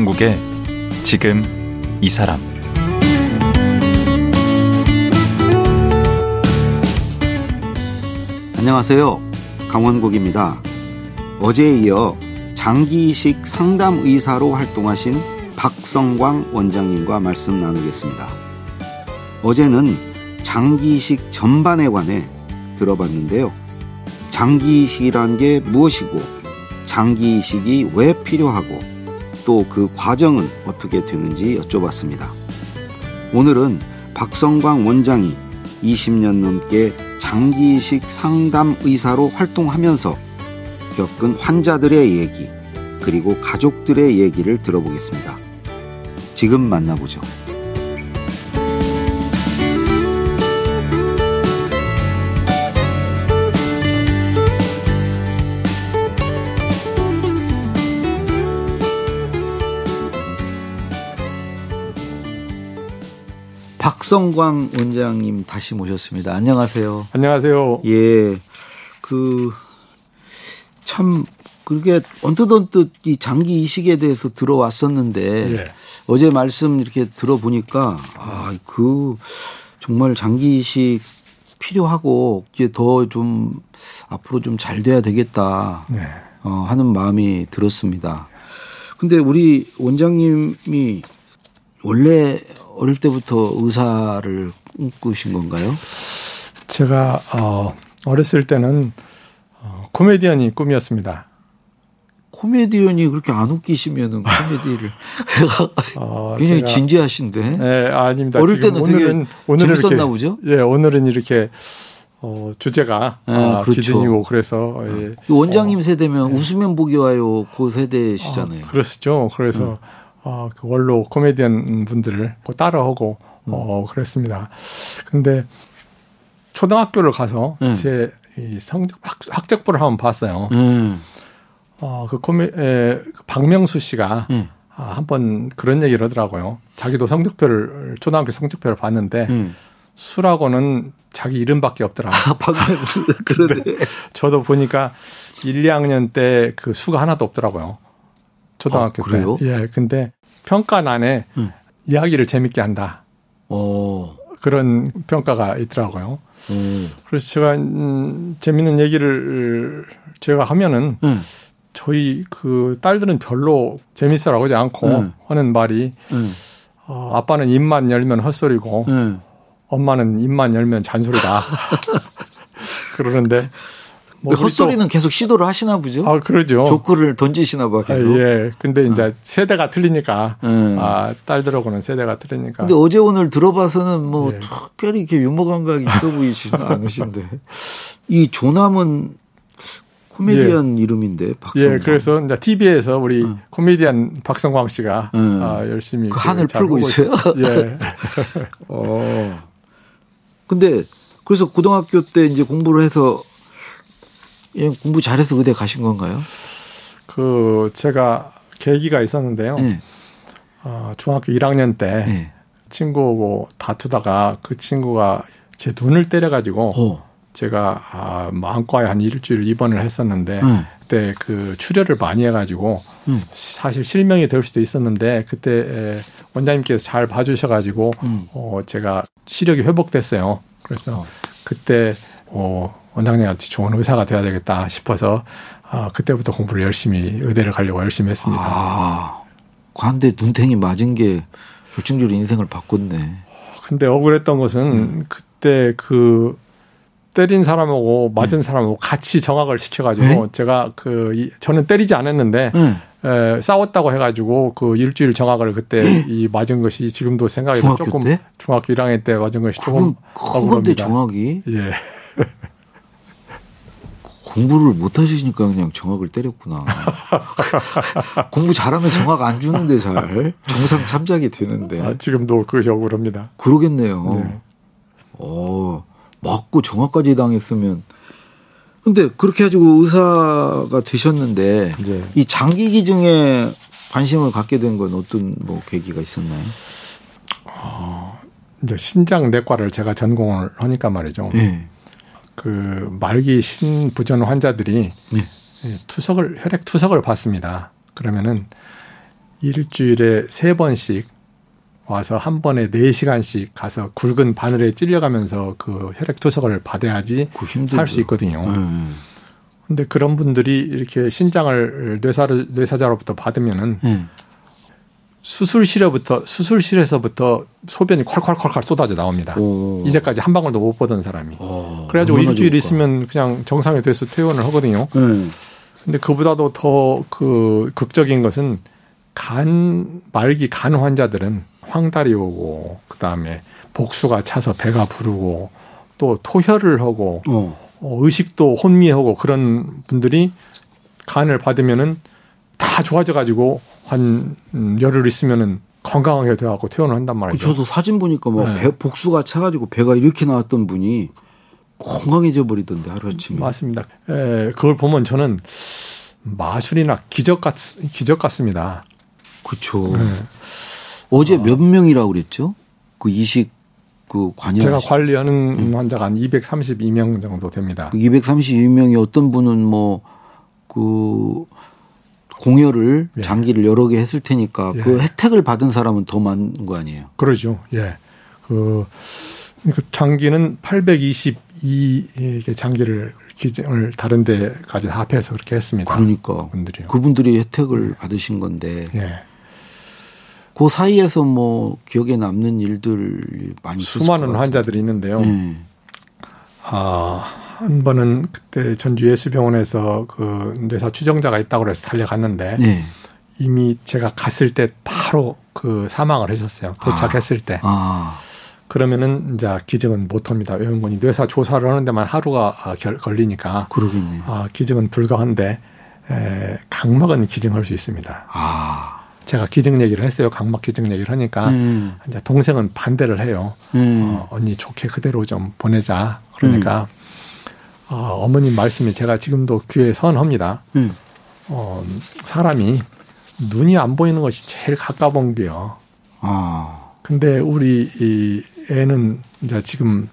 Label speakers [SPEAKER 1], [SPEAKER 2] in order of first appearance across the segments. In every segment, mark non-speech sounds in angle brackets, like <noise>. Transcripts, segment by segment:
[SPEAKER 1] 강원국의 지금 이 사람
[SPEAKER 2] 안녕하세요. 강원국입니다. 어제에 이어 장기이식 상담 의사로 활동하신 박성광 원장님과 말씀 나누겠습니다. 어제는 장기이식 전반에 관해 들어봤는데요. 장기이식이란 게 무엇이고, 장기이식이 왜 필요하고, 또 그 과정은 어떻게 되는지 여쭤봤습니다. 오늘은 박성광 원장이 20년 넘게 장기이식 상담 의사로 활동하면서 겪은 환자들의 얘기, 그리고 가족들의 얘기를 들어보겠습니다. 지금 만나보죠. 박성광 원장님 다시 모셨습니다. 안녕하세요.
[SPEAKER 3] 안녕하세요.
[SPEAKER 2] 예. 그, 참, 그게 언뜻 언뜻 이 장기 이식에 대해서 들어왔었는데
[SPEAKER 3] 예.
[SPEAKER 2] 어제 말씀 이렇게 들어보니까 아, 그 정말 장기 이식 필요하고 이제 더 좀 앞으로 좀 잘 돼야 되겠다.
[SPEAKER 3] 네.
[SPEAKER 2] 어, 하는 마음이 들었습니다. 근데 우리 원장님이 원래 어릴 때부터 의사를 꿈꾸신 건가요?
[SPEAKER 3] 제가 어 어렸을 때는 어, 코미디언이 꿈이었습니다.
[SPEAKER 2] 코미디언이 그렇게 안 웃기시면은 코미디를 <laughs>
[SPEAKER 3] 어, <laughs>
[SPEAKER 2] 굉장히
[SPEAKER 3] 제가-
[SPEAKER 2] 진지하신데.
[SPEAKER 3] 네, 아닙니다.
[SPEAKER 2] 어릴 때는
[SPEAKER 3] 오늘은 오늘은
[SPEAKER 2] 재밌었나
[SPEAKER 3] 이렇게,
[SPEAKER 2] 보죠?
[SPEAKER 3] 예, 오늘은 이렇게 어, 주제가
[SPEAKER 2] 아,
[SPEAKER 3] 아,
[SPEAKER 2] 그렇죠.
[SPEAKER 3] 기준이고 그래서 예.
[SPEAKER 2] 이 원장님 세대면 웃으면 보기 와요 그 세대시잖아요.
[SPEAKER 3] 어, 그렇죠. 그래서 어, 그 원로 코미디언 분들을 그 따라하고 어, 그랬습니다. 근데 초등학교를 가서
[SPEAKER 2] 음.
[SPEAKER 3] 제이 성적 학, 학적부를 한번 봤어요.
[SPEAKER 2] 음.
[SPEAKER 3] 어, 그 코미, 에, 그 박명수 씨가
[SPEAKER 2] 음.
[SPEAKER 3] 아, 한번 그런 얘기를 하더라고요. 자기도 성적표를, 초등학교 성적표를 봤는데
[SPEAKER 2] 음.
[SPEAKER 3] 수라고는 자기 이름밖에 없더라.
[SPEAKER 2] 아, 박명수 <laughs> 그러네.
[SPEAKER 3] 저도 보니까 1, 2학년 때 그 수가 하나도 없더라고요. 초등학교
[SPEAKER 2] 아?
[SPEAKER 3] 때. 예, 근데 평가란에
[SPEAKER 2] 음.
[SPEAKER 3] 이야기를 재밌게 한다.
[SPEAKER 2] 어.
[SPEAKER 3] 그런 평가가 있더라고요.
[SPEAKER 2] 음.
[SPEAKER 3] 그래서 제가 음, 재밌는 얘기를 제가 하면은
[SPEAKER 2] 음.
[SPEAKER 3] 저희 그 딸들은 별로 재밌어라고 하지 않고
[SPEAKER 2] 음.
[SPEAKER 3] 하는 말이
[SPEAKER 2] 음.
[SPEAKER 3] 어, 아빠는 입만 열면 헛소리고
[SPEAKER 2] 음.
[SPEAKER 3] 엄마는 입만 열면 잔소리다. <laughs> 그러는데 뭐
[SPEAKER 2] 헛소리는 계속 시도를 하시나 보죠.
[SPEAKER 3] 또- 아 그러죠.
[SPEAKER 2] 조크를 던지시나 봐
[SPEAKER 3] 아,
[SPEAKER 2] 계속.
[SPEAKER 3] 예. 근데 이제 세대가 틀리니까
[SPEAKER 2] 음.
[SPEAKER 3] 아 딸들하고는 세대가 틀리니까
[SPEAKER 2] 근데 어제 오늘 들어봐서는 뭐
[SPEAKER 3] 예.
[SPEAKER 2] 특별히 이렇게 유머 감각이 있어 보이시는 않으신데 이 조남은 코미디언 이름인데 박성광.
[SPEAKER 3] 예, 그래서 이제 TV에서 우리 코미디언 박성광 씨가
[SPEAKER 2] 음.
[SPEAKER 3] 아, 열심히
[SPEAKER 2] 그 한을
[SPEAKER 3] 잘
[SPEAKER 2] 풀고 있어요?
[SPEAKER 3] 예. <laughs>
[SPEAKER 2] 어. 근데 그래서 고등학교 때 이제 공부를 해서 그냥 공부 잘해서 의대 가신 건가요?
[SPEAKER 3] 그 제가 계기가 있었는데요.
[SPEAKER 2] 네.
[SPEAKER 3] 어, 중학교 1학년 때
[SPEAKER 2] 네.
[SPEAKER 3] 친구하고 다투다가 그 친구가 제 눈을 때려가지고
[SPEAKER 2] 어.
[SPEAKER 3] 제가 아, 뭐 안과에 한 일주일 입원을 했었는데
[SPEAKER 2] 네.
[SPEAKER 3] 그때 그 출혈을 많이 해가지고
[SPEAKER 2] 음.
[SPEAKER 3] 사실 실명이 될 수도 있었는데 그때 에, 원장님께서 잘 봐주셔가지고
[SPEAKER 2] 음.
[SPEAKER 3] 어, 제가 시력이 회복됐어요. 그래서 그때 어, 원장님한테 좋은 의사가 돼야 되겠다 싶어서 아, 그때부터 공부를 열심히 의대를 가려고 열심히 했습니다.
[SPEAKER 2] 아. 관대 눈탱이 맞은 게 결정적으로 인생을 바꿨네.
[SPEAKER 3] 근데 억울했던 것은
[SPEAKER 2] 음.
[SPEAKER 3] 그때 그 때린 사람하고 맞은 사람하고 같이 정학을 시켜가지고
[SPEAKER 2] 네?
[SPEAKER 3] 제가 그 이- 저는 때리지 않았는데
[SPEAKER 2] 응.
[SPEAKER 3] 에, 싸웠다고 해가지고 그 일주일 정학을 그때 이 맞은 것이 지금도 생각이 조금
[SPEAKER 2] 때?
[SPEAKER 3] 중학교 1학년 때 맞은 것이
[SPEAKER 2] 그건
[SPEAKER 3] 조금
[SPEAKER 2] 그건데
[SPEAKER 3] 억울합니다.
[SPEAKER 2] 정학이
[SPEAKER 3] 예. <laughs>
[SPEAKER 2] 공부를 못 하시니까 그냥 정학을 때렸구나. <laughs> 공부 잘하면 정학 안 주는데 잘 정상 참작이 되는데
[SPEAKER 3] 아, 지금도 그것이 억울합니다.
[SPEAKER 2] 그러겠네요.
[SPEAKER 3] 네.
[SPEAKER 2] 어 맞고 정학까지 당했으면 근데 그렇게 해가지고 의사가 되셨는데
[SPEAKER 3] 이제
[SPEAKER 2] 이 장기 기증에 관심을 갖게 된 건 어떤 뭐 계기가 있었나요?
[SPEAKER 3] 이제 신장 내과를 제가 전공을 하니까 말이죠.
[SPEAKER 2] 예.
[SPEAKER 3] 그 말기 신부전 환자들이
[SPEAKER 2] 네.
[SPEAKER 3] 이 투석을 혈액 투석을 받습니다. 그러면은 일주일에 세 번씩 와서 한 번에 네 시간씩 가서 굵은 바늘에 찔려가면서 그 혈액 투석을 받아야지. 살 수 있거든요.
[SPEAKER 2] 음.
[SPEAKER 3] 근데 그런 분들이 이렇게 신장을 뇌사 뇌사자로부터 받으면은
[SPEAKER 2] 예.
[SPEAKER 3] 수술실에부터 수술실에서부터 소변이 콸콸콸콸 쏟아져 나옵니다.
[SPEAKER 2] 오.
[SPEAKER 3] 이제까지 한 방울도 못 보던 사람이.
[SPEAKER 2] 어,
[SPEAKER 3] 그래가지고
[SPEAKER 2] 얼마나
[SPEAKER 3] 일주일
[SPEAKER 2] 좋을까.
[SPEAKER 3] 있으면 그냥 정상에 돼서 퇴원을 하거든요.
[SPEAKER 2] 예.
[SPEAKER 3] 근데 그보다도 더 그 극적인 것은 간 말기 간 환자들은 황달이 오고 그다음에 복수가 차서 배가 부르고 또 토혈을 하고
[SPEAKER 2] 어.
[SPEAKER 3] 어, 의식도 혼미하고 그런 분들이 간을 받으면은 다 좋아져 가지고 한 음, 열흘 있으면은 건강하게 돼갖고 퇴원을 한단 말이죠.
[SPEAKER 2] 저도 사진 보니까 막
[SPEAKER 3] 네.
[SPEAKER 2] 배, 복수가 차가지고 배가 이렇게 나왔던 분이 건강해져 버리던데 하루아침에.
[SPEAKER 3] 맞습니다. 에, 그걸 보면 저는 마술이나 기적 같 기적 같습니다.
[SPEAKER 2] 그렇죠.
[SPEAKER 3] 네.
[SPEAKER 2] 어제 몇 명이라고 그랬죠? 그 이식 그 관여
[SPEAKER 3] 제가 관리하는 환자가 한 232명 정도 됩니다.
[SPEAKER 2] 232명이 어떤 분은 뭐그 공여를
[SPEAKER 3] 예.
[SPEAKER 2] 장기를 여러 개 했을 테니까
[SPEAKER 3] 예.
[SPEAKER 2] 그 혜택을 받은 사람은 더 많은 거 아니에요?
[SPEAKER 3] 그러죠. 예. 그, 그 장기는 822개 장기를 기증을 다른 데까지 다 합해서 그렇게 했습니다.
[SPEAKER 2] 그러니까
[SPEAKER 3] 분들이요.
[SPEAKER 2] 그분들이 혜택을 받으신 건데
[SPEAKER 3] 예.
[SPEAKER 2] 그 사이에서 뭐 기억에 남는 일들이 많이
[SPEAKER 3] 수많은. 환자들이 있는데요.
[SPEAKER 2] 예.
[SPEAKER 3] 아, 한 번은 그때 전주 예수병원에서 그 뇌사 추정자가 있다고 그래서 달려갔는데
[SPEAKER 2] 네.
[SPEAKER 3] 이미 제가 갔을 때 바로 그 사망을 하셨어요. 도착했을 때.
[SPEAKER 2] 아,
[SPEAKER 3] 그러면은 이제 기증은 못 합니다. 외원군이 뇌사 조사를 하는 데만 하루가 아, 결- 걸리니까
[SPEAKER 2] 그러겠네.
[SPEAKER 3] 아, 기증은 불가한데 에, 각막은 기증할 수 있습니다.
[SPEAKER 2] 아,
[SPEAKER 3] 제가 기증 얘기를 했어요. 각막 기증 얘기를 하니까
[SPEAKER 2] 음.
[SPEAKER 3] 이제 동생은 반대를 해요.
[SPEAKER 2] 음.
[SPEAKER 3] 어, 언니 좋게 그대로 좀 보내자. 그러니까 어, 어머님 말씀이 제가 지금도 귀에 선합니다.
[SPEAKER 2] 음.
[SPEAKER 3] 어, 사람이 눈이 안 보이는 것이 제일 가까운 게요.
[SPEAKER 2] 아,
[SPEAKER 3] 근데 우리 이 애는 이제 지금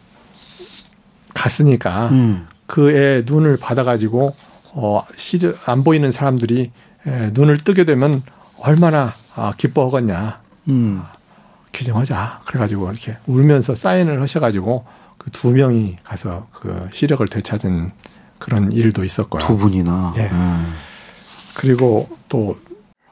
[SPEAKER 3] 갔으니까
[SPEAKER 2] 음.
[SPEAKER 3] 그애 눈을 받아가지고 어, 시려, 안 보이는 사람들이 에, 눈을 뜨게 되면 얼마나 아, 기뻐하겠냐.
[SPEAKER 2] 음.
[SPEAKER 3] 기증하자. 그래가지고 이렇게 울면서 사인을 하셔가지고 그 두 명이 가서 그 시력을 되찾은 그런 일도 있었고요.
[SPEAKER 2] 두 분이나.
[SPEAKER 3] 예.
[SPEAKER 2] 음.
[SPEAKER 3] 그리고 또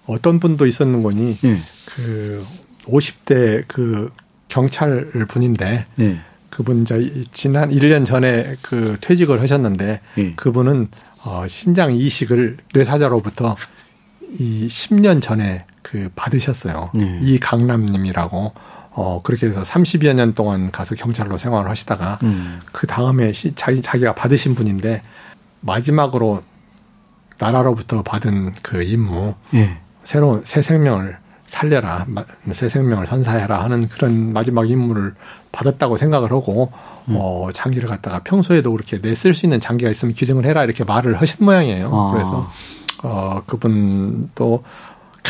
[SPEAKER 3] 어떤 분도 있었는 거니
[SPEAKER 2] 예.
[SPEAKER 3] 그 50대 그 경찰 분인데
[SPEAKER 2] 예.
[SPEAKER 3] 그분 이제 지난 1년 전에 그 퇴직을 하셨는데
[SPEAKER 2] 예.
[SPEAKER 3] 그분은 어 신장 이식을 뇌사자로부터 이 10년 전에 그 받으셨어요.
[SPEAKER 2] 네.
[SPEAKER 3] 이강남님이라고 어 그렇게 해서 30여 년 동안 가서 경찰로 생활을 하시다가
[SPEAKER 2] 음.
[SPEAKER 3] 그 다음에 시, 자기 자기가 받으신 분인데 마지막으로 나라로부터 받은 그 임무
[SPEAKER 2] 예.
[SPEAKER 3] 새로운 새 생명을 살려라, 마- 새 생명을 선사해라 하는 그런 마지막 임무를 받았다고 생각을 하고
[SPEAKER 2] 음.
[SPEAKER 3] 어 장기를 갖다가 평소에도 그렇게 내 쓸 수 있는 장기가 있으면 기증을 해라 이렇게 말을 하신 모양이에요.
[SPEAKER 2] 아.
[SPEAKER 3] 그래서 어 그분도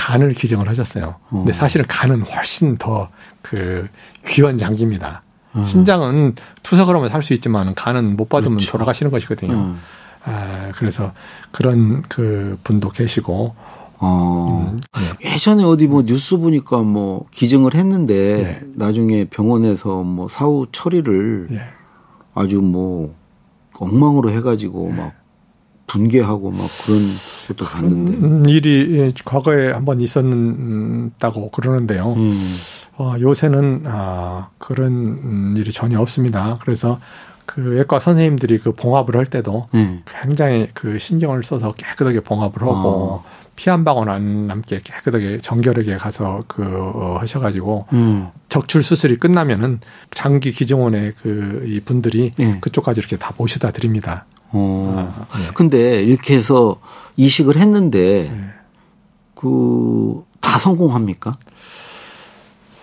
[SPEAKER 3] 간을 기증을 하셨어요. 근데
[SPEAKER 2] 어.
[SPEAKER 3] 사실은 간은 훨씬 더 그 귀한 장기입니다.
[SPEAKER 2] 음.
[SPEAKER 3] 신장은 투석을 하면 살수 있지만 간은 못 받으면
[SPEAKER 2] 그렇죠.
[SPEAKER 3] 돌아가시는 것이거든요.
[SPEAKER 2] 음.
[SPEAKER 3] 아, 그래서 그런 그 분도 계시고
[SPEAKER 2] 어.
[SPEAKER 3] 음, 예.
[SPEAKER 2] 예전에 어디 뭐 뉴스 보니까 뭐 기증을 했는데
[SPEAKER 3] 네.
[SPEAKER 2] 나중에 병원에서 뭐 사후 처리를
[SPEAKER 3] 예.
[SPEAKER 2] 아주 뭐 엉망으로 해가지고 막 분개하고 막 그런 것도 봤는데.
[SPEAKER 3] 음, 일이 예, 과거에 한번 있었다고 그러는데요.
[SPEAKER 2] 음.
[SPEAKER 3] 어, 요새는 아, 그런 음, 일이 전혀 없습니다. 그래서 그 외과 선생님들이 그 봉합을 할 때도
[SPEAKER 2] 네.
[SPEAKER 3] 굉장히 그 신경을 써서 깨끗하게 봉합을 하고 피한 방울 안 남게 깨끗하게 정결하게 가서 그 어, 하셔가지고
[SPEAKER 2] 음.
[SPEAKER 3] 적출 수술이 끝나면은 장기 기증원의 그 이 분들이
[SPEAKER 2] 예.
[SPEAKER 3] 그쪽까지 이렇게 다 모셔다 드립니다.
[SPEAKER 2] 어.
[SPEAKER 3] 아, 예.
[SPEAKER 2] 근데 이렇게 해서 이식을 했는데
[SPEAKER 3] 예.
[SPEAKER 2] 그다 성공합니까?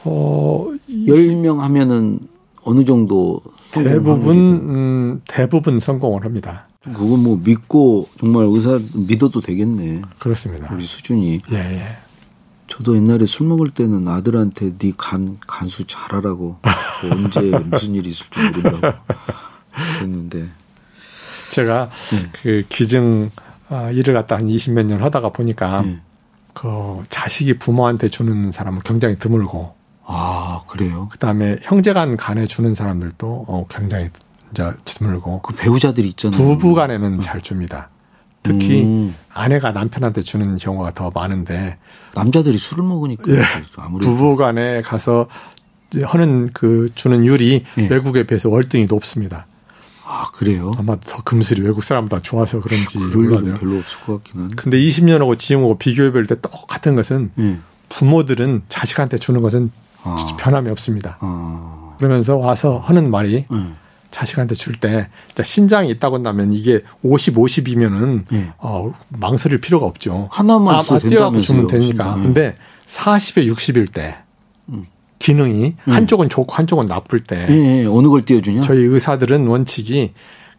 [SPEAKER 3] 어, 이-
[SPEAKER 2] 10명 하면은 어느 정도
[SPEAKER 3] 대부분 음, 대부분 성공을 합니다.
[SPEAKER 2] 그거 뭐 믿고 정말 의사 믿어도 되겠네.
[SPEAKER 3] 그렇습니다.
[SPEAKER 2] 우리 수준이.
[SPEAKER 3] 예, 예.
[SPEAKER 2] 저도 옛날에 술 먹을 때는 아들한테 네 간 간수 잘하라고 뭐 언제 무슨 일이 있을지 모른다고 <laughs> 그랬는데
[SPEAKER 3] 제가
[SPEAKER 2] 네.
[SPEAKER 3] 그 기증 아, 일을 갖다 한 20몇 년 하다가 보니까
[SPEAKER 2] 네.
[SPEAKER 3] 그 자식이 부모한테 주는 사람은 굉장히 드물고
[SPEAKER 2] 아, 그래요?
[SPEAKER 3] 그다음에 형제간 간에 주는 사람들도 어, 굉장히 이제 드물고
[SPEAKER 2] 그 배우자들이 있잖아요.
[SPEAKER 3] 부부 간에는 잘 줍니다. 특히
[SPEAKER 2] 음,
[SPEAKER 3] 아내가 남편한테 주는 경우가 더 많은데
[SPEAKER 2] 남자들이 술을 먹으니까 아무래도
[SPEAKER 3] 부부 간에 가서 이제 하는 그 주는 율이
[SPEAKER 2] 예.
[SPEAKER 3] 외국에 비해서 월등히 높습니다.
[SPEAKER 2] 아, 그래요?
[SPEAKER 3] 아마 더 금슬이 외국 사람보다 좋아서 그런지
[SPEAKER 2] 일은
[SPEAKER 3] 몰라요.
[SPEAKER 2] 별로 없을 것 같긴 한데.
[SPEAKER 3] 근데 20년하고 지금하고 비교해볼 때 똑같은 것은
[SPEAKER 2] 예.
[SPEAKER 3] 부모들은 자식한테 주는 것은
[SPEAKER 2] 아.
[SPEAKER 3] 변함이 없습니다.
[SPEAKER 2] 아,
[SPEAKER 3] 그러면서 와서 하는 말이
[SPEAKER 2] 예.
[SPEAKER 3] 자식한테 줄 때 신장이 있다고 한다면 이게 50, 50이면은
[SPEAKER 2] 예.
[SPEAKER 3] 어, 망설일 필요가 없죠.
[SPEAKER 2] 하나만
[SPEAKER 3] 아, 아, 띄어갖고 주면 되니까.
[SPEAKER 2] 신장.
[SPEAKER 3] 근데 40에 60일 때
[SPEAKER 2] 음.
[SPEAKER 3] 기능이 한쪽은 좋고 한쪽은 나쁠 때
[SPEAKER 2] 예, 예. 어느 걸 띄워주냐?
[SPEAKER 3] 저희 의사들은 원칙이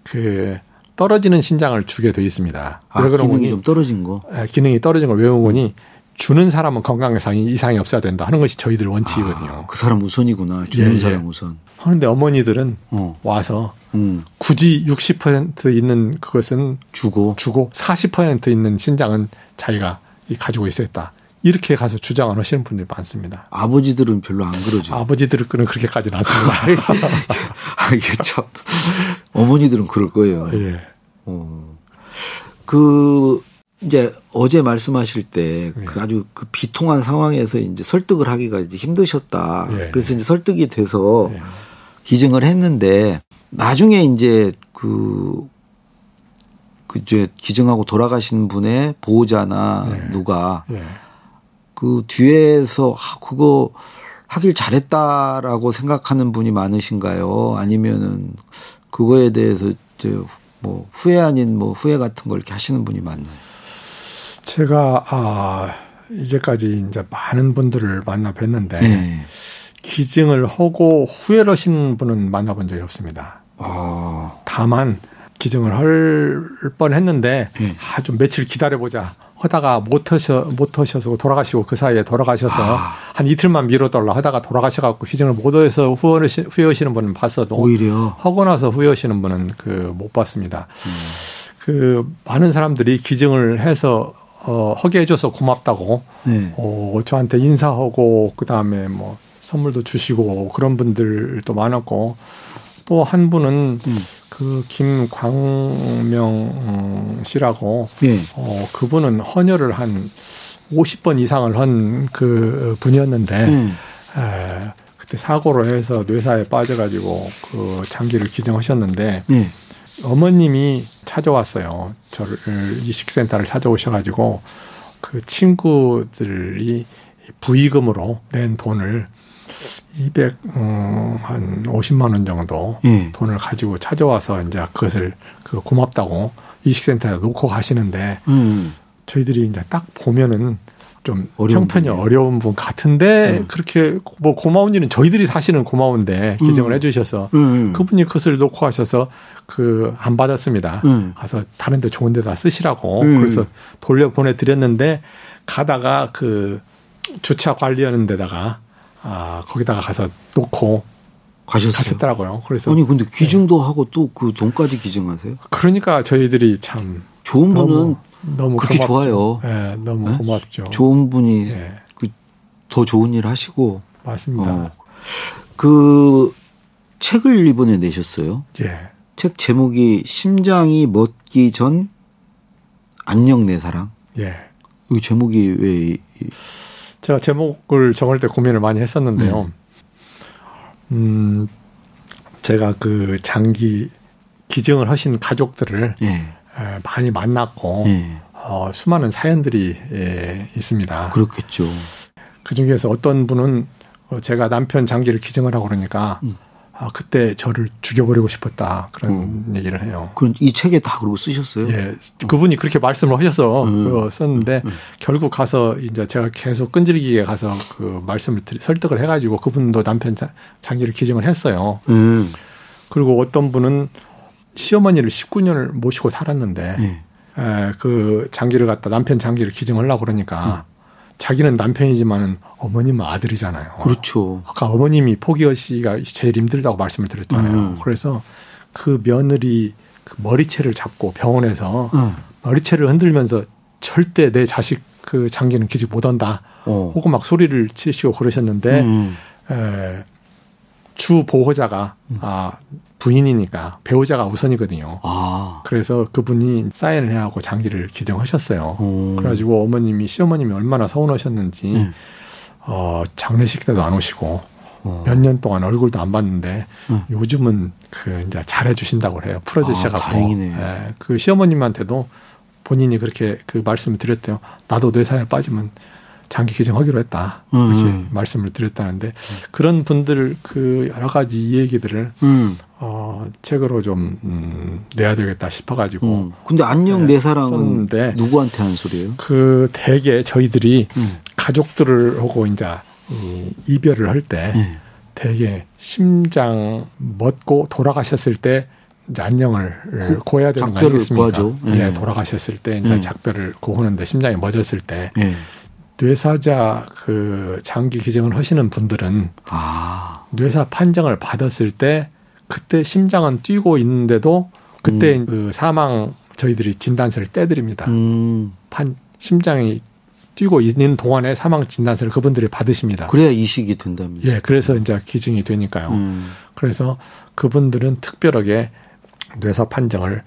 [SPEAKER 3] 그 떨어지는 신장을 주게 돼 있습니다.
[SPEAKER 2] 아,
[SPEAKER 3] 왜 그런
[SPEAKER 2] 기능이
[SPEAKER 3] 거니?
[SPEAKER 2] 좀 떨어진 거.
[SPEAKER 3] 예, 기능이 떨어진 걸 외운 거니 주는 사람은 건강 이상이 이상이 없어야 된다 하는 것이 저희들 원칙이거든요.
[SPEAKER 2] 아, 그 사람 우선이구나. 주는
[SPEAKER 3] 예, 예.
[SPEAKER 2] 사람 우선.
[SPEAKER 3] 그런데 어머니들은
[SPEAKER 2] 어,
[SPEAKER 3] 와서
[SPEAKER 2] 음,
[SPEAKER 3] 굳이 60% 있는 그것은
[SPEAKER 2] 주고.
[SPEAKER 3] 주고 40% 있는 신장은 자기가 이 가지고 있어야겠다. 이렇게 가서 주장을 하시는 분들이 많습니다.
[SPEAKER 2] 아버지들은 별로 안 그러죠.
[SPEAKER 3] 아버지들은 그렇게까지는 않습니다. <laughs>
[SPEAKER 2] 아, 이게 참. 어머니들은 그럴 거예요.
[SPEAKER 3] 예.
[SPEAKER 2] 어. 그, 이제 어제 말씀하실 때
[SPEAKER 3] 네.
[SPEAKER 2] 그 아주 그 비통한 상황에서 이제 설득을 하기가 이제 힘드셨다.
[SPEAKER 3] 예,
[SPEAKER 2] 그래서 이제 설득이 돼서
[SPEAKER 3] 예.
[SPEAKER 2] 기증을 했는데 나중에 이제 그, 그 이제 기증하고 돌아가신 분의 보호자나
[SPEAKER 3] 네.
[SPEAKER 2] 누가
[SPEAKER 3] 예.
[SPEAKER 2] 그 뒤에서 아, 그거 하길 잘했다라고 생각하는 분이 많으신가요? 아니면은 그거에 대해서 이제 뭐 후회 아닌 뭐 후회 같은 걸 이렇게 하시는 분이 많나요?
[SPEAKER 3] 제가 아 이제까지 이제 많은 분들을 만나 뵀는데
[SPEAKER 2] 네.
[SPEAKER 3] 기증을 하고 후회를 하시는 분은 만나본 적이 없습니다.
[SPEAKER 2] 아,
[SPEAKER 3] 다만 기증을 할 뻔했는데
[SPEAKER 2] 예.
[SPEAKER 3] 아좀 며칠 기다려보자 하다가 못 하셔 못 하셔서 돌아가시고 그 사이에 돌아가셔서
[SPEAKER 2] 아.
[SPEAKER 3] 한 이틀만 미뤄달라 하다가 돌아가셔갖고 기증을 못 해서 후회하시, 후회하시는 분은 봤어도
[SPEAKER 2] 오히려
[SPEAKER 3] 하고 나서 후회하시는 분은 그 못 봤습니다.
[SPEAKER 2] 음.
[SPEAKER 3] 그 많은 사람들이 기증을 해서 어 하게 해줘서 고맙다고
[SPEAKER 2] 네.
[SPEAKER 3] 어 저한테 인사하고 그 다음에 뭐 선물도 주시고 그런 분들도 많았고 또 한 분은
[SPEAKER 2] 음.
[SPEAKER 3] 그 김광명 씨라고
[SPEAKER 2] 예.
[SPEAKER 3] 어 그분은 헌혈을 한 50번 이상을 한 그 분이었는데
[SPEAKER 2] 네.
[SPEAKER 3] 에, 그때 사고로 해서 뇌사에 빠져가지고 그 장기를 기증하셨는데
[SPEAKER 2] 네.
[SPEAKER 3] 어머님이 찾아왔어요. 저를 이식센터를 찾아오셔가지고 그 친구들이 부의금으로 낸 돈을 200, 음, 한 50만 원 정도
[SPEAKER 2] 예.
[SPEAKER 3] 돈을 가지고 찾아와서 이제 그것을 그 고맙다고 이식센터에 놓고 가시는데
[SPEAKER 2] 음.
[SPEAKER 3] 저희들이 이제 딱 보면은 좀 형편이
[SPEAKER 2] 분이에요.
[SPEAKER 3] 어려운 분 같은데
[SPEAKER 2] 음.
[SPEAKER 3] 그렇게 뭐 고마운 일은 저희들이 사실은 고마운데 기증을
[SPEAKER 2] 음.
[SPEAKER 3] 해주셔서
[SPEAKER 2] 음.
[SPEAKER 3] 그분이 그것을 놓고 가셔서 그 안 받았습니다.
[SPEAKER 2] 음.
[SPEAKER 3] 가서 다른 데 좋은 데다 쓰시라고
[SPEAKER 2] 음.
[SPEAKER 3] 그래서 돌려 보내 드렸는데 가다가 그 주차 관리하는 데다가 아 거기다가 가서 놓고
[SPEAKER 2] 가셨어요.
[SPEAKER 3] 가셨더라고요. 그래서
[SPEAKER 2] 아니 근데 기증도 하고 또 그 돈까지 기증하세요?
[SPEAKER 3] 그러니까 저희들이 참
[SPEAKER 2] 좋은 분은
[SPEAKER 3] 너무 너무
[SPEAKER 2] 그렇게
[SPEAKER 3] 고맙죠.
[SPEAKER 2] 좋아요.
[SPEAKER 3] 예, 너무
[SPEAKER 2] 네?
[SPEAKER 3] 고맙죠.
[SPEAKER 2] 좋은 분이
[SPEAKER 3] 예,
[SPEAKER 2] 그더 좋은 일 하시고
[SPEAKER 3] 맞습니다.
[SPEAKER 2] 어. 그 책을 이번에 내셨어요.
[SPEAKER 3] 예.
[SPEAKER 2] 책 제목이 심장이 멎기 전 안녕 내 사랑.
[SPEAKER 3] 예.
[SPEAKER 2] 이 제목이 왜 이- 이-
[SPEAKER 3] 제가 제목을 정할 때 고민을 많이 했었는데요. 음, 제가 그 장기 기증을 하신 가족들을
[SPEAKER 2] 예.
[SPEAKER 3] 에, 많이 만났고
[SPEAKER 2] 예.
[SPEAKER 3] 어, 수많은 사연들이 예, 있습니다.
[SPEAKER 2] 그렇겠죠.
[SPEAKER 3] 그 중에서 어떤 분은 어, 제가 남편 장기를 기증을 하고 그러니까
[SPEAKER 2] 음.
[SPEAKER 3] 아, 그때 저를 죽여버리고 싶었다 그런 얘기를 해요.
[SPEAKER 2] 그럼 이 책에 다 그러고 쓰셨어요?
[SPEAKER 3] 예, 그분이 그렇게 말씀을 하셔서
[SPEAKER 2] 음.
[SPEAKER 3] 어, 썼는데 결국 가서 이제 제가 계속 끈질기게 가서 그 말씀을 드리, 설득을 해가지고 그분도 남편 자- 장기를 기증을 했어요.
[SPEAKER 2] 음.
[SPEAKER 3] 그리고 어떤 분은 시어머니를 19년을 모시고 살았는데
[SPEAKER 2] 예.
[SPEAKER 3] 에, 그 장기를 갖다 남편 장기를 기증하려고 그러니까 자기는 남편이지만은 어머님은 아들이잖아요.
[SPEAKER 2] 그렇죠.
[SPEAKER 3] 아까 어머님이 포기하시기가 제일 힘들다고 말씀을 드렸잖아요.
[SPEAKER 2] 음.
[SPEAKER 3] 그래서 그 며느리 그 머리채를 잡고 병원에서
[SPEAKER 2] 응.
[SPEAKER 3] 머리채를 흔들면서 절대 내 자식 그 장기는 기증 못한다.
[SPEAKER 2] 어.
[SPEAKER 3] 혹은 막 소리를 치시고 그러셨는데
[SPEAKER 2] 음.
[SPEAKER 3] 에, 주 보호자가 아 부인이니까 배우자가 우선이거든요.
[SPEAKER 2] 아.
[SPEAKER 3] 그래서 그분이 사인을 해야 하고 장기를 기증하셨어요.
[SPEAKER 2] 음.
[SPEAKER 3] 그래가지고 어머님이 시어머님이 얼마나 서운하셨는지
[SPEAKER 2] 음.
[SPEAKER 3] 어 장례식 때도 안 오시고
[SPEAKER 2] 어.
[SPEAKER 3] 몇년 동안 얼굴도 안 봤는데
[SPEAKER 2] 음.
[SPEAKER 3] 요즘은 그 이제 잘해 주신다고 그래요. 풀어주셔갖고
[SPEAKER 2] 아, 다행이네.
[SPEAKER 3] 예, 그 시어머님한테도 본인이 그렇게 그 말씀을 드렸대요. 나도 뇌사에 빠지면 장기 기증하기로 했다.
[SPEAKER 2] 음.
[SPEAKER 3] 이렇게 말씀을 드렸다는데 그런 분들 그 여러 가지 이 얘기들을
[SPEAKER 2] 음.
[SPEAKER 3] 어 책으로 좀 음, 내야 되겠다 싶어가지고
[SPEAKER 2] 음. 근데 안녕
[SPEAKER 3] 네,
[SPEAKER 2] 내 사랑은
[SPEAKER 3] 썼는데
[SPEAKER 2] 누구한테 한 소리예요?
[SPEAKER 3] 그 대개 저희들이
[SPEAKER 2] 음.
[SPEAKER 3] 가족들을 하고 이제 이 이별을 할때
[SPEAKER 2] 네.
[SPEAKER 3] 대개 심장 멎고 돌아가셨을 때 이제 안녕을
[SPEAKER 2] 고-
[SPEAKER 3] 고해야 되는 거 아니겠습니까?
[SPEAKER 2] 구하죠.
[SPEAKER 3] 예,
[SPEAKER 2] 네.
[SPEAKER 3] 돌아가셨을 때 이제
[SPEAKER 2] 음.
[SPEAKER 3] 작별을 고하는데 심장이 멎었을 때
[SPEAKER 2] 예.
[SPEAKER 3] 뇌사자 그 장기 기증을 하시는 분들은
[SPEAKER 2] 아.
[SPEAKER 3] 뇌사 판정을 받았을 때 그때 심장은 뛰고 있는데도 그때
[SPEAKER 2] 음.
[SPEAKER 3] 그 사망 저희들이 진단서를 떼드립니다.
[SPEAKER 2] 음.
[SPEAKER 3] 판 심장이 뛰고 있는 동안에 사망 진단서를 그분들이 받으십니다.
[SPEAKER 2] 그래야 이식이 된다면서.
[SPEAKER 3] 예, 그래서 이제 기증이 되니까요.
[SPEAKER 2] 음.
[SPEAKER 3] 그래서 그분들은 특별하게 뇌사 판정을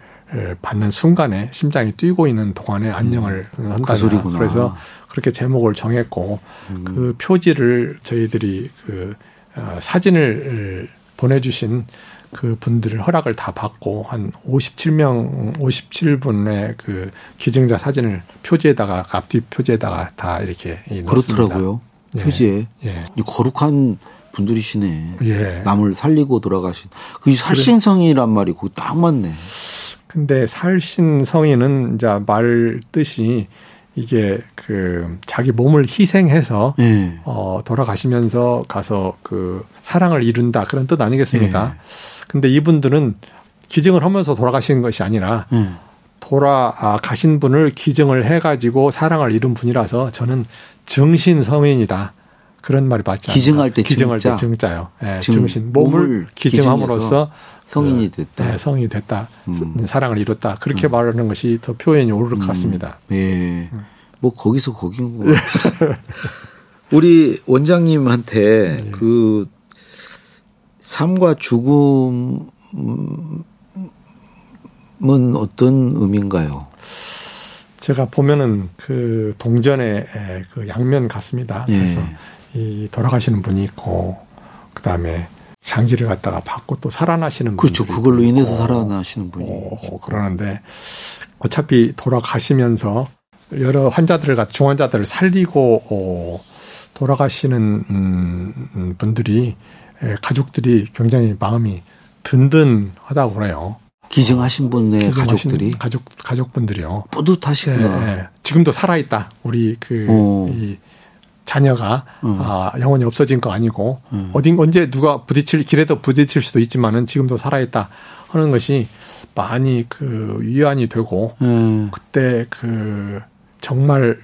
[SPEAKER 3] 받는 순간에 심장이 뛰고 있는 동안에 안녕을 한다.
[SPEAKER 2] 그 소리구나.
[SPEAKER 3] 그래서 그렇게 제목을 정했고
[SPEAKER 2] 음.
[SPEAKER 3] 그 표지를 저희들이 그 어, 사진을 보내주신 그 분들을 허락을 다 받고 한 57명, 57분의 그 기증자 사진을 표지에다가 앞뒤 표지에다가 다 이렇게.
[SPEAKER 2] 그렇더라고요.
[SPEAKER 3] 예.
[SPEAKER 2] 표지에.
[SPEAKER 3] 예.
[SPEAKER 2] 이 거룩한 분들이시네.
[SPEAKER 3] 예.
[SPEAKER 2] 남을 살리고 돌아가신. 그 살신성이란 말이 그거 딱 맞네.
[SPEAKER 3] 근데 살신 성인은 이제 말 뜻이 이게 그 자기 몸을 희생해서
[SPEAKER 2] 예.
[SPEAKER 3] 어 돌아가시면서 가서 그 사랑을 이룬다 그런 뜻 아니겠습니까?
[SPEAKER 2] 예.
[SPEAKER 3] 근데 이분들은 기증을 하면서 돌아가신 것이 아니라
[SPEAKER 2] 예.
[SPEAKER 3] 돌아가신 분을 기증을 해가지고 사랑을 이룬 분이라서 저는 정신 성인이다. 그런 말이 맞지 않나.
[SPEAKER 2] 기증할 때
[SPEAKER 3] 기증할
[SPEAKER 2] 증자.
[SPEAKER 3] 때 증자요. 예,
[SPEAKER 2] 증-
[SPEAKER 3] 정신 몸을
[SPEAKER 2] 몸을
[SPEAKER 3] 기증함으로써
[SPEAKER 2] 성인이
[SPEAKER 3] 그,
[SPEAKER 2] 됐다.
[SPEAKER 3] 네, 성인이 됐다.
[SPEAKER 2] 음.
[SPEAKER 3] 사랑을 이뤘다. 그렇게 말하는 것이 더 표현이 옳을 것 같습니다.
[SPEAKER 2] 예. 뭐 거기서 거긴 거. <laughs> 우리 원장님한테
[SPEAKER 3] 예.
[SPEAKER 2] 그 삶과 죽음은 어떤 의미인가요?
[SPEAKER 3] 제가 보면은 그 동전의 그 양면 같습니다.
[SPEAKER 2] 예.
[SPEAKER 3] 그래서 이 돌아가시는 분이 있고 그 다음에 장기를 갖다가 받고 또 살아나시는
[SPEAKER 2] 그렇죠. 그걸로
[SPEAKER 3] 있고
[SPEAKER 2] 인해서 살아나시는 분이.
[SPEAKER 3] 어, 그러는데 어차피 돌아가시면서 여러 환자들을 갖- 중환자들을 살리고 어, 돌아가시는 음, 음, 분들이 에, 가족들이 굉장히 마음이 든든하다고 그래요.
[SPEAKER 2] 기증하신 분의 네, 가족들이
[SPEAKER 3] 가족 가족분들이요.
[SPEAKER 2] 뿌듯하시구나.
[SPEAKER 3] 예, 예. 지금도 살아 있다. 우리 그,
[SPEAKER 2] 어.
[SPEAKER 3] 이 자녀가,
[SPEAKER 2] 음.
[SPEAKER 3] 아, 영원히 없어진 거 아니고,
[SPEAKER 2] 음.
[SPEAKER 3] 어딘, 언제 누가 부딪힐, 길에도 부딪힐 수도 있지만은 지금도 살아 있다 하는 것이 많이 그 위안이 되고,
[SPEAKER 2] 예.
[SPEAKER 3] 그때 그, 정말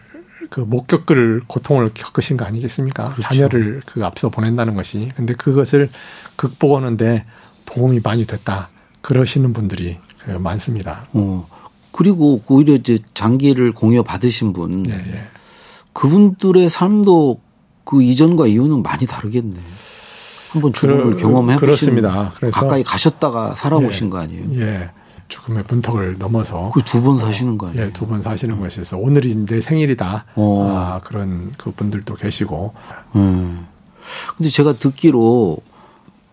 [SPEAKER 3] 그못 겪을 고통을 겪으신 거 아니겠습니까?
[SPEAKER 2] 그렇죠.
[SPEAKER 3] 자녀를 그 앞서 보낸다는 것이. 근데 그것을 극복하는데 도움이 많이 됐다. 그러시는 분들이 그 많습니다.
[SPEAKER 2] 어. 그리고 오히려 이제 장기를 공여 받으신 분
[SPEAKER 3] 예, 예.
[SPEAKER 2] 그분들의 삶도 그 이전과 이후는 많이 다르겠네. 한번 죽음을 경험해.
[SPEAKER 3] 그래서-
[SPEAKER 2] 가까이 가셨다가 살아오신
[SPEAKER 3] 예.
[SPEAKER 2] 거 아니에요?
[SPEAKER 3] 예. 죽음의 문턱을 넘어서
[SPEAKER 2] 그 두 번 사시는 거 아니에요?
[SPEAKER 3] 예, 두 번 사시는 것이어서 오늘이 내 생일이다.
[SPEAKER 2] 어.
[SPEAKER 3] 아, 그런 그 분들도 계시고.
[SPEAKER 2] 음. 근데 제가 듣기로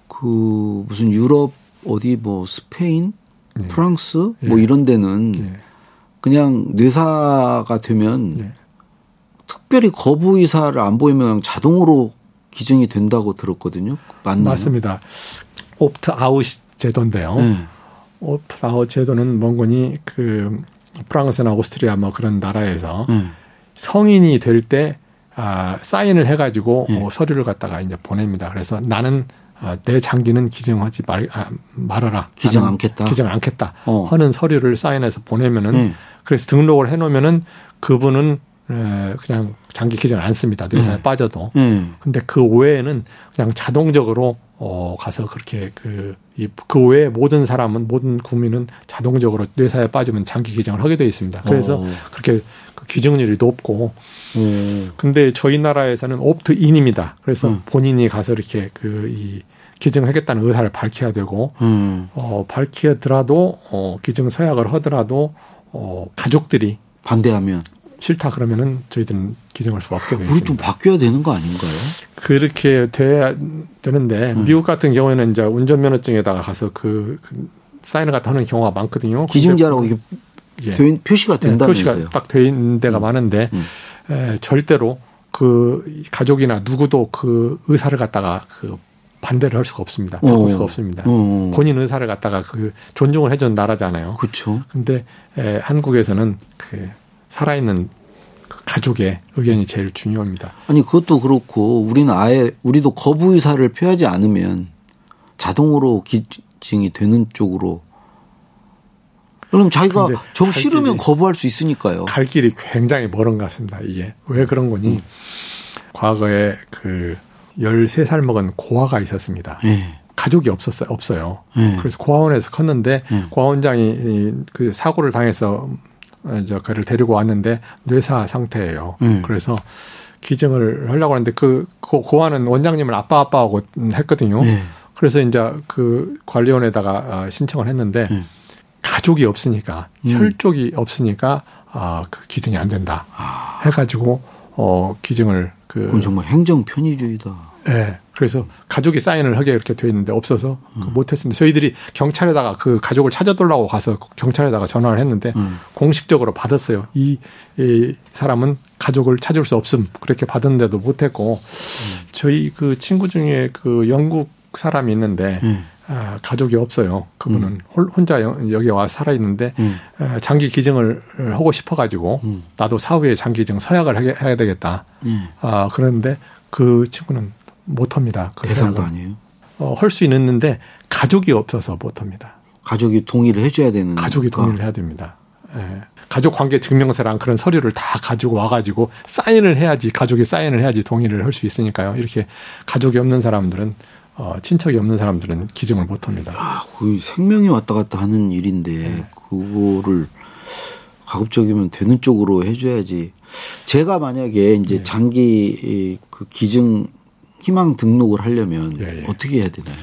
[SPEAKER 2] 그 무슨 유럽 어디 뭐 스페인,
[SPEAKER 3] 예.
[SPEAKER 2] 프랑스 뭐
[SPEAKER 3] 예.
[SPEAKER 2] 이런 데는
[SPEAKER 3] 예.
[SPEAKER 2] 그냥 뇌사가 되면
[SPEAKER 3] 예.
[SPEAKER 2] 특별히 거부 의사를 안 보이면 자동으로 기증이 된다고 들었거든요. 맞나요?
[SPEAKER 3] 맞습니다. opt out 제도인데요.
[SPEAKER 2] 네.
[SPEAKER 3] opt out 제도는 뭔고 하니 그 프랑스나 오스트리아 뭐 그런 나라에서
[SPEAKER 2] 네.
[SPEAKER 3] 성인이 될 때 아, 사인을 해가지고
[SPEAKER 2] 예.
[SPEAKER 3] 어, 서류를 갖다가 이제 보냅니다. 그래서 나는 아, 내 장기는 기증하지 말, 아, 말아라.
[SPEAKER 2] 기증 않겠다?
[SPEAKER 3] 기증 않겠다.
[SPEAKER 2] 어.
[SPEAKER 3] 하는 서류를 사인해서 보내면은
[SPEAKER 2] 네.
[SPEAKER 3] 그래서 등록을 해놓으면은 그분은 에, 그냥 장기 기증을 안 씁니다. 뇌사에
[SPEAKER 2] 네.
[SPEAKER 3] 빠져도.
[SPEAKER 2] 네.
[SPEAKER 3] 근데 그 외에는 그냥 자동적으로 어, 가서 그렇게 그, 이, 그 외에 모든 사람은, 모든 국민은 자동적으로 뇌사에 빠지면 장기 기증을 하게 되어 있습니다. 그래서
[SPEAKER 2] 어.
[SPEAKER 3] 그렇게 그 기증률이 높고,
[SPEAKER 2] 음.
[SPEAKER 3] 근데 저희 나라에서는 옵트인입니다. 그래서
[SPEAKER 2] 음.
[SPEAKER 3] 본인이 가서 이렇게 그, 이, 기증하겠다는 의사를 밝혀야 되고,
[SPEAKER 2] 음.
[SPEAKER 3] 어, 밝히더라도, 어, 기증 서약을 하더라도, 어, 가족들이
[SPEAKER 2] 반대하면
[SPEAKER 3] 싫다 그러면은 저희들은 기증할 수 없게 되어
[SPEAKER 2] 우리 좀. 바뀌어야 되는 거 아닌가요?
[SPEAKER 3] 그렇게 돼야 되는데
[SPEAKER 2] 음.
[SPEAKER 3] 미국 같은 경우에는 이제 운전면허증에다가 가서 그, 그 사인을 갖다 하는 경우가 많거든요.
[SPEAKER 2] 기증자라고 이게
[SPEAKER 3] 예.
[SPEAKER 2] 돼 있- 표시가
[SPEAKER 3] 예,
[SPEAKER 2] 된다면서요?
[SPEAKER 3] 표시가 딱 돼 있는 데가 많은데
[SPEAKER 2] 음.
[SPEAKER 3] 에, 절대로 그 가족이나 누구도 그 의사를 갖다가 그 반대를 할 수가 없습니다. 바꿀
[SPEAKER 2] 어.
[SPEAKER 3] 수가 없습니다.
[SPEAKER 2] 어.
[SPEAKER 3] 본인 의사를 갖다가 그 존중을 해준 나라잖아요.
[SPEAKER 2] 그렇죠.
[SPEAKER 3] 근데 에, 한국에서는 그 살아있는 그 가족의 의견이 제일 중요합니다.
[SPEAKER 2] 아니 그것도 그렇고 우리는 아예 우리도 거부 의사를 표하지 않으면 자동으로 기증이 되는 쪽으로 그럼 자기가
[SPEAKER 3] 정갈
[SPEAKER 2] 싫으면 거부할 수 있으니까요.
[SPEAKER 3] 갈 길이 굉장히 멀은 것 같습니다. 이게 왜 그런 거니? 과거에 그 13살 먹은 고아가 있었습니다.
[SPEAKER 2] 예.
[SPEAKER 3] 가족이 없었어요. 없어요.
[SPEAKER 2] 네.
[SPEAKER 3] 그래서 고아원에서 컸는데
[SPEAKER 2] 네.
[SPEAKER 3] 고아원장이 이- 그 사고를 당해서 어, 저 그를 데리고 왔는데 뇌사 상태예요.
[SPEAKER 2] 네.
[SPEAKER 3] 그래서 기증을 하려고 하는데 그 고- 고아는 원장님을 아빠 아빠하고 했거든요.
[SPEAKER 2] 네.
[SPEAKER 3] 그래서 이제 그 관리원에다가 아, 신청을 했는데
[SPEAKER 2] 네.
[SPEAKER 3] 가족이 없으니까
[SPEAKER 2] 음.
[SPEAKER 3] 혈족이 없으니까 아그 기증이 안 된다 해가지고 어 기증을 그
[SPEAKER 2] 정말 행정 편의주의다.
[SPEAKER 3] 예. 그래서 가족이 사인을 하게 이렇게 돼 있는데 없어서 그
[SPEAKER 2] 음.
[SPEAKER 3] 못했습니다. 저희들이 경찰에다가 그 가족을 찾아달라고 가서 경찰에다가 전화를 했는데
[SPEAKER 2] 음.
[SPEAKER 3] 공식적으로 받았어요. 이, 이 사람은 가족을 찾을 수 없음 그렇게 받았는데도 못했고
[SPEAKER 2] 음.
[SPEAKER 3] 저희 그 친구 중에 그 영국 사람이 있는데
[SPEAKER 2] 음.
[SPEAKER 3] 아, 가족이 없어요. 그분은 홀- 혼자 여- 여기 와 살아 있는데
[SPEAKER 2] 음.
[SPEAKER 3] 아, 장기 기증을 하고 싶어가지고
[SPEAKER 2] 음.
[SPEAKER 3] 나도 사후에 장기 기증 서약을 해야 되겠다.
[SPEAKER 2] 예.
[SPEAKER 3] 아 그런데 그 친구는 못합니다. 그
[SPEAKER 2] 대상도. 아니에요.
[SPEAKER 3] 어, 할수 있는데 가족이 없어서 못합니다.
[SPEAKER 2] 가족이 동의를 해줘야 되는.
[SPEAKER 3] 가족이 동의를 해야 됩니다. 예. 가족 관계 증명서랑 그런 서류를 다 가지고 와가지고 사인을 해야지 가족이 사인을 해야지 동의를 할 수 있으니까요. 이렇게 가족이 없는 사람들은 어, 친척이 없는 사람들은 기증을 못합니다.
[SPEAKER 2] 아, 거의 생명이 왔다 갔다 하는 일인데
[SPEAKER 3] 네.
[SPEAKER 2] 그거를 가급적이면 되는 쪽으로 해줘야지. 제가 만약에 이제
[SPEAKER 3] 네.
[SPEAKER 2] 장기 이, 그 기증 희망 등록을 하려면
[SPEAKER 3] 예, 예.
[SPEAKER 2] 어떻게 해야 되나요?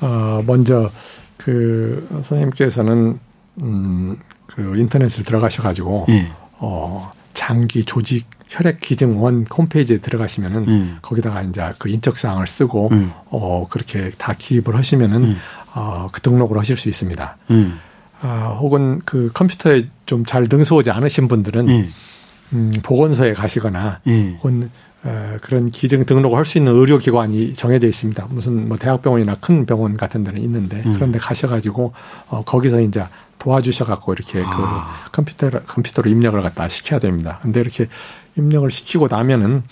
[SPEAKER 3] 어, 먼저 그 선생님께서는 음, 그 인터넷을 들어가셔 가지고
[SPEAKER 2] 예.
[SPEAKER 3] 어, 장기 조직 혈액 기증원 홈페이지에 들어가시면은
[SPEAKER 2] 음.
[SPEAKER 3] 거기다가 이제 그 인적 사항을 쓰고
[SPEAKER 2] 음.
[SPEAKER 3] 어 그렇게 다 기입을 하시면은 어, 그 등록을 하실 수 있습니다.
[SPEAKER 2] 음.
[SPEAKER 3] 아, 혹은 그 컴퓨터에 좀 잘 능수하지 않으신 분들은
[SPEAKER 2] 예.
[SPEAKER 3] 음, 보건소에 가시거나
[SPEAKER 2] 예.
[SPEAKER 3] 혹은 어, 그런 기증 등록을 할 수 있는 의료기관이 정해져 있습니다. 무슨 뭐 대학병원이나 큰 병원 같은 데는 있는데
[SPEAKER 2] 음.
[SPEAKER 3] 그런데 가셔가지고 어, 거기서 이제 도와주셔갖고 이렇게
[SPEAKER 2] 아.
[SPEAKER 3] 그 컴퓨터 컴퓨터로 입력을 갖다 시켜야 됩니다. 근데 이렇게 입력을 시키고 나면은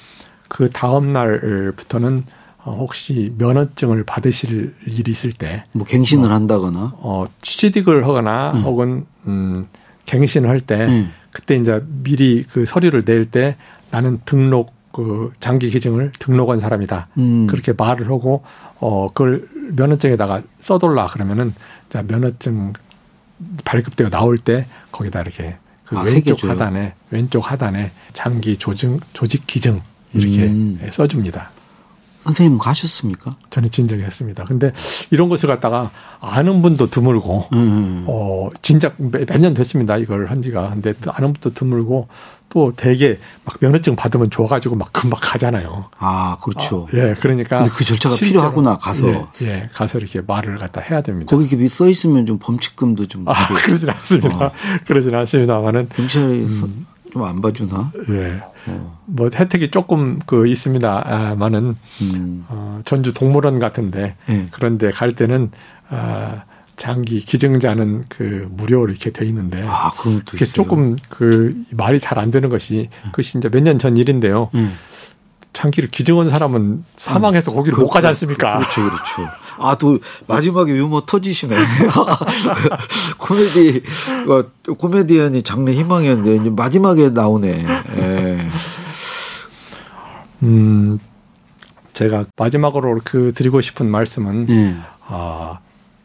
[SPEAKER 3] 그 다음 날부터는 어, 혹시 면허증을 받으실 일이 있을 때
[SPEAKER 2] 뭐 갱신을 한다거나.
[SPEAKER 3] 어, 취직을 하거나
[SPEAKER 2] 음.
[SPEAKER 3] 혹은 음, 갱신을 할때
[SPEAKER 2] 음.
[SPEAKER 3] 그때 이제 미리 그 서류를 낼 때 나는 등록 그 장기 기증을 등록한 사람이다.
[SPEAKER 2] 음.
[SPEAKER 3] 그렇게 말을 하고 어 그걸 면허증에다가 써돌라 그러면은 자 면허증 발급되어 나올 때 거기다 이렇게 그
[SPEAKER 2] 아,
[SPEAKER 3] 왼쪽
[SPEAKER 2] 새겨줘요?
[SPEAKER 3] 하단에 왼쪽 하단에 장기 조증 조직 기증 이렇게
[SPEAKER 2] 음.
[SPEAKER 3] 써줍니다.
[SPEAKER 2] 선생님 가셨습니까?
[SPEAKER 3] 저는 진작에 했습니다. 근데 이런 것을 갖다가 아는 분도 드물고
[SPEAKER 2] 음.
[SPEAKER 3] 어, 진작 몇 년 됐습니다. 이걸 한 지가. 근데 또 아는 분도 드물고 또 되게 막 면허증 받으면 좋아가지고 막 금방 가잖아요.
[SPEAKER 2] 아, 그렇죠.
[SPEAKER 3] 예, 그러니까.
[SPEAKER 2] 그 절차가
[SPEAKER 3] 실제로,
[SPEAKER 2] 필요하구나, 가서.
[SPEAKER 3] 예, 예, 가서 이렇게 말을 갖다 해야 됩니다.
[SPEAKER 2] 거기 이렇게 써 있으면 좀 범칙금도 좀.
[SPEAKER 3] 아, 그러진 않습니다.
[SPEAKER 2] 어.
[SPEAKER 3] 그러진 않습니다만은,
[SPEAKER 2] 경찰에서
[SPEAKER 3] 음.
[SPEAKER 2] 좀 안 봐주나?
[SPEAKER 3] 예.
[SPEAKER 2] 어.
[SPEAKER 3] 뭐 혜택이 조금 그 있습니다만은,
[SPEAKER 2] 음.
[SPEAKER 3] 어, 전주 동물원 같은데,
[SPEAKER 2] 예.
[SPEAKER 3] 그런데 갈 때는, 아, 장기 기증자는 그 무료로 이렇게 돼 있는데,
[SPEAKER 2] 아,
[SPEAKER 3] 그게. 조금 그 말이 잘 안 되는 것이 그것이 이제 몇 년 전 일인데요.
[SPEAKER 2] 음.
[SPEAKER 3] 장기를 기증한 사람은 사망해서 거기를 못 가지 않습니까?
[SPEAKER 2] 그렇죠, 그렇죠. <laughs> 아, 또 마지막에 유머 터지시네. <laughs> 코미디, 어, 코미디언이 장래 희망이었는데 이제 마지막에 나오네. 예.
[SPEAKER 3] 음, 제가 마지막으로 그 드리고 싶은 말씀은
[SPEAKER 2] 예.
[SPEAKER 3] 아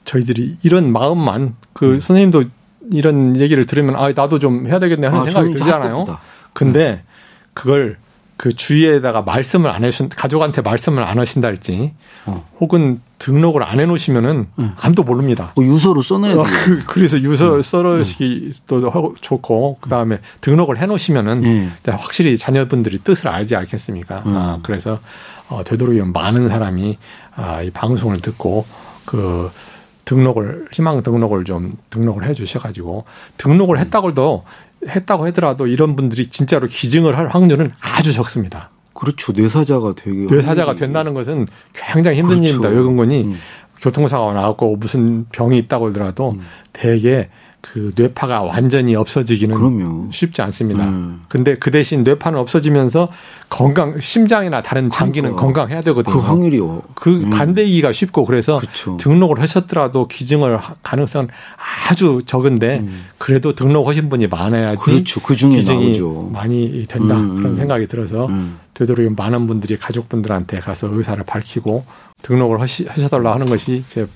[SPEAKER 3] 저희들이 이런 마음만 그 선생님도 이런 얘기를 들으면 아 나도 좀 해야 되겠네 하는
[SPEAKER 2] 아,
[SPEAKER 3] 생각이 들잖아요. 근데 그걸 그 주위에다가 말씀을 안 해주신 가족한테 말씀을 안 하신다 할지
[SPEAKER 2] 어.
[SPEAKER 3] 혹은 등록을 안 해놓으시면은 아무도 모릅니다.
[SPEAKER 2] 뭐 유서로 써놔야
[SPEAKER 3] 어,
[SPEAKER 2] 돼요.
[SPEAKER 3] 그, 그래서 유서 썰어시기도 하고 좋고 그 다음에 등록을 해놓으시면은
[SPEAKER 2] 예.
[SPEAKER 3] 확실히 자녀분들이 뜻을 알지 않겠습니까?
[SPEAKER 2] 음.
[SPEAKER 3] 아, 그래서 어, 되도록이면 많은 사람이 아, 이 방송을 듣고 그 등록을 희망 등록을 좀 등록을 해 주셔가지고 등록을 했다고 해도 했다고 하더라도 이런 분들이 진짜로 기증을 할 확률은 아주 적습니다.
[SPEAKER 2] 그렇죠. 뇌사자가 되게
[SPEAKER 3] 뇌사자가 된다는 것은 굉장히 힘든
[SPEAKER 2] 그렇죠.
[SPEAKER 3] 일입니다. 외근군이
[SPEAKER 2] 음.
[SPEAKER 3] 교통사고가 나왔고 무슨 병이 있다고 하더라도 대개 그 뇌파가 완전히 없어지기는
[SPEAKER 2] 그럼요.
[SPEAKER 3] 쉽지 않습니다.
[SPEAKER 2] 음.
[SPEAKER 3] 근데 그 대신 뇌파는 없어지면서 건강 심장이나 다른 장기는
[SPEAKER 2] 그러니까.
[SPEAKER 3] 건강해야 되거든요.
[SPEAKER 2] 그 확률이 어-
[SPEAKER 3] 그
[SPEAKER 2] 음.
[SPEAKER 3] 반대이기가 쉽고 그래서
[SPEAKER 2] 그쵸.
[SPEAKER 3] 등록을 하셨더라도 기증을 하- 가능성은 아주 적은데 그래도 등록하신 분이 많아야지
[SPEAKER 2] 음. 그렇죠. 그 중에
[SPEAKER 3] 기증이
[SPEAKER 2] 나오죠.
[SPEAKER 3] 많이 된다
[SPEAKER 2] 음,
[SPEAKER 3] 그런
[SPEAKER 2] 음.
[SPEAKER 3] 생각이 들어서
[SPEAKER 2] 음.
[SPEAKER 3] 되도록 많은 분들이 가족분들한테 가서 의사를 밝히고 등록을 하시, 하셔달라 하는 것이 제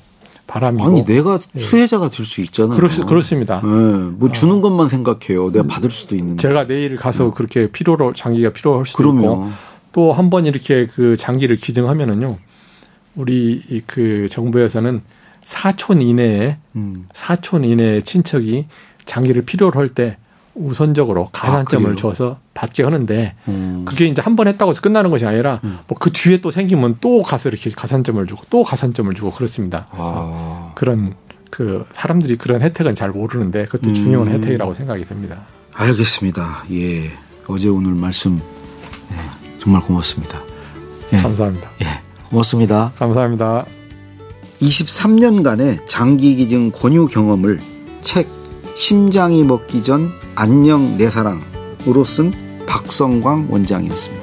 [SPEAKER 3] 바람이고
[SPEAKER 2] 아니 내가 수혜자가 될 수 있잖아요.
[SPEAKER 3] 그렇, 그렇습니다.
[SPEAKER 2] 예, 뭐 주는 것만 생각해요. 내가 받을 수도 있는데.
[SPEAKER 3] 제가 내일 가서 그렇게 필요로 장기가 필요할 수도 있고
[SPEAKER 2] 음. 그럼요.
[SPEAKER 3] 또한 번 이렇게 그 장기를 기증하면은요 우리 이그 정부에서는 사촌 이내에
[SPEAKER 2] 음.
[SPEAKER 3] 사촌 이내의 친척이 장기를 필요로 할 때 우선적으로 가산점을
[SPEAKER 2] 그래요?
[SPEAKER 3] 줘서 받게 하는데
[SPEAKER 2] 음.
[SPEAKER 3] 그게 이제 한 번 했다고 해서 끝나는 것이 아니라 뭐그 뒤에 또 생기면 또 가서 이렇게 가산점을 주고 또 가산점을 주고 그렇습니다. 그래서
[SPEAKER 2] 아.
[SPEAKER 3] 그런 그 사람들이 그런 혜택은 잘 모르는데 그것도
[SPEAKER 2] 음.
[SPEAKER 3] 중요한 혜택이라고 생각이 됩니다.
[SPEAKER 2] 알겠습니다. 예. 어제 오늘 말씀 예, 정말 고맙습니다. 예.
[SPEAKER 3] 감사합니다.
[SPEAKER 2] 예. 고맙습니다.
[SPEAKER 3] 감사합니다.
[SPEAKER 2] 23년간의 장기 기증 권유 경험을 책 심장이 먹기 전 안녕 내 사랑으로 쓴 박성광 원장이었습니다.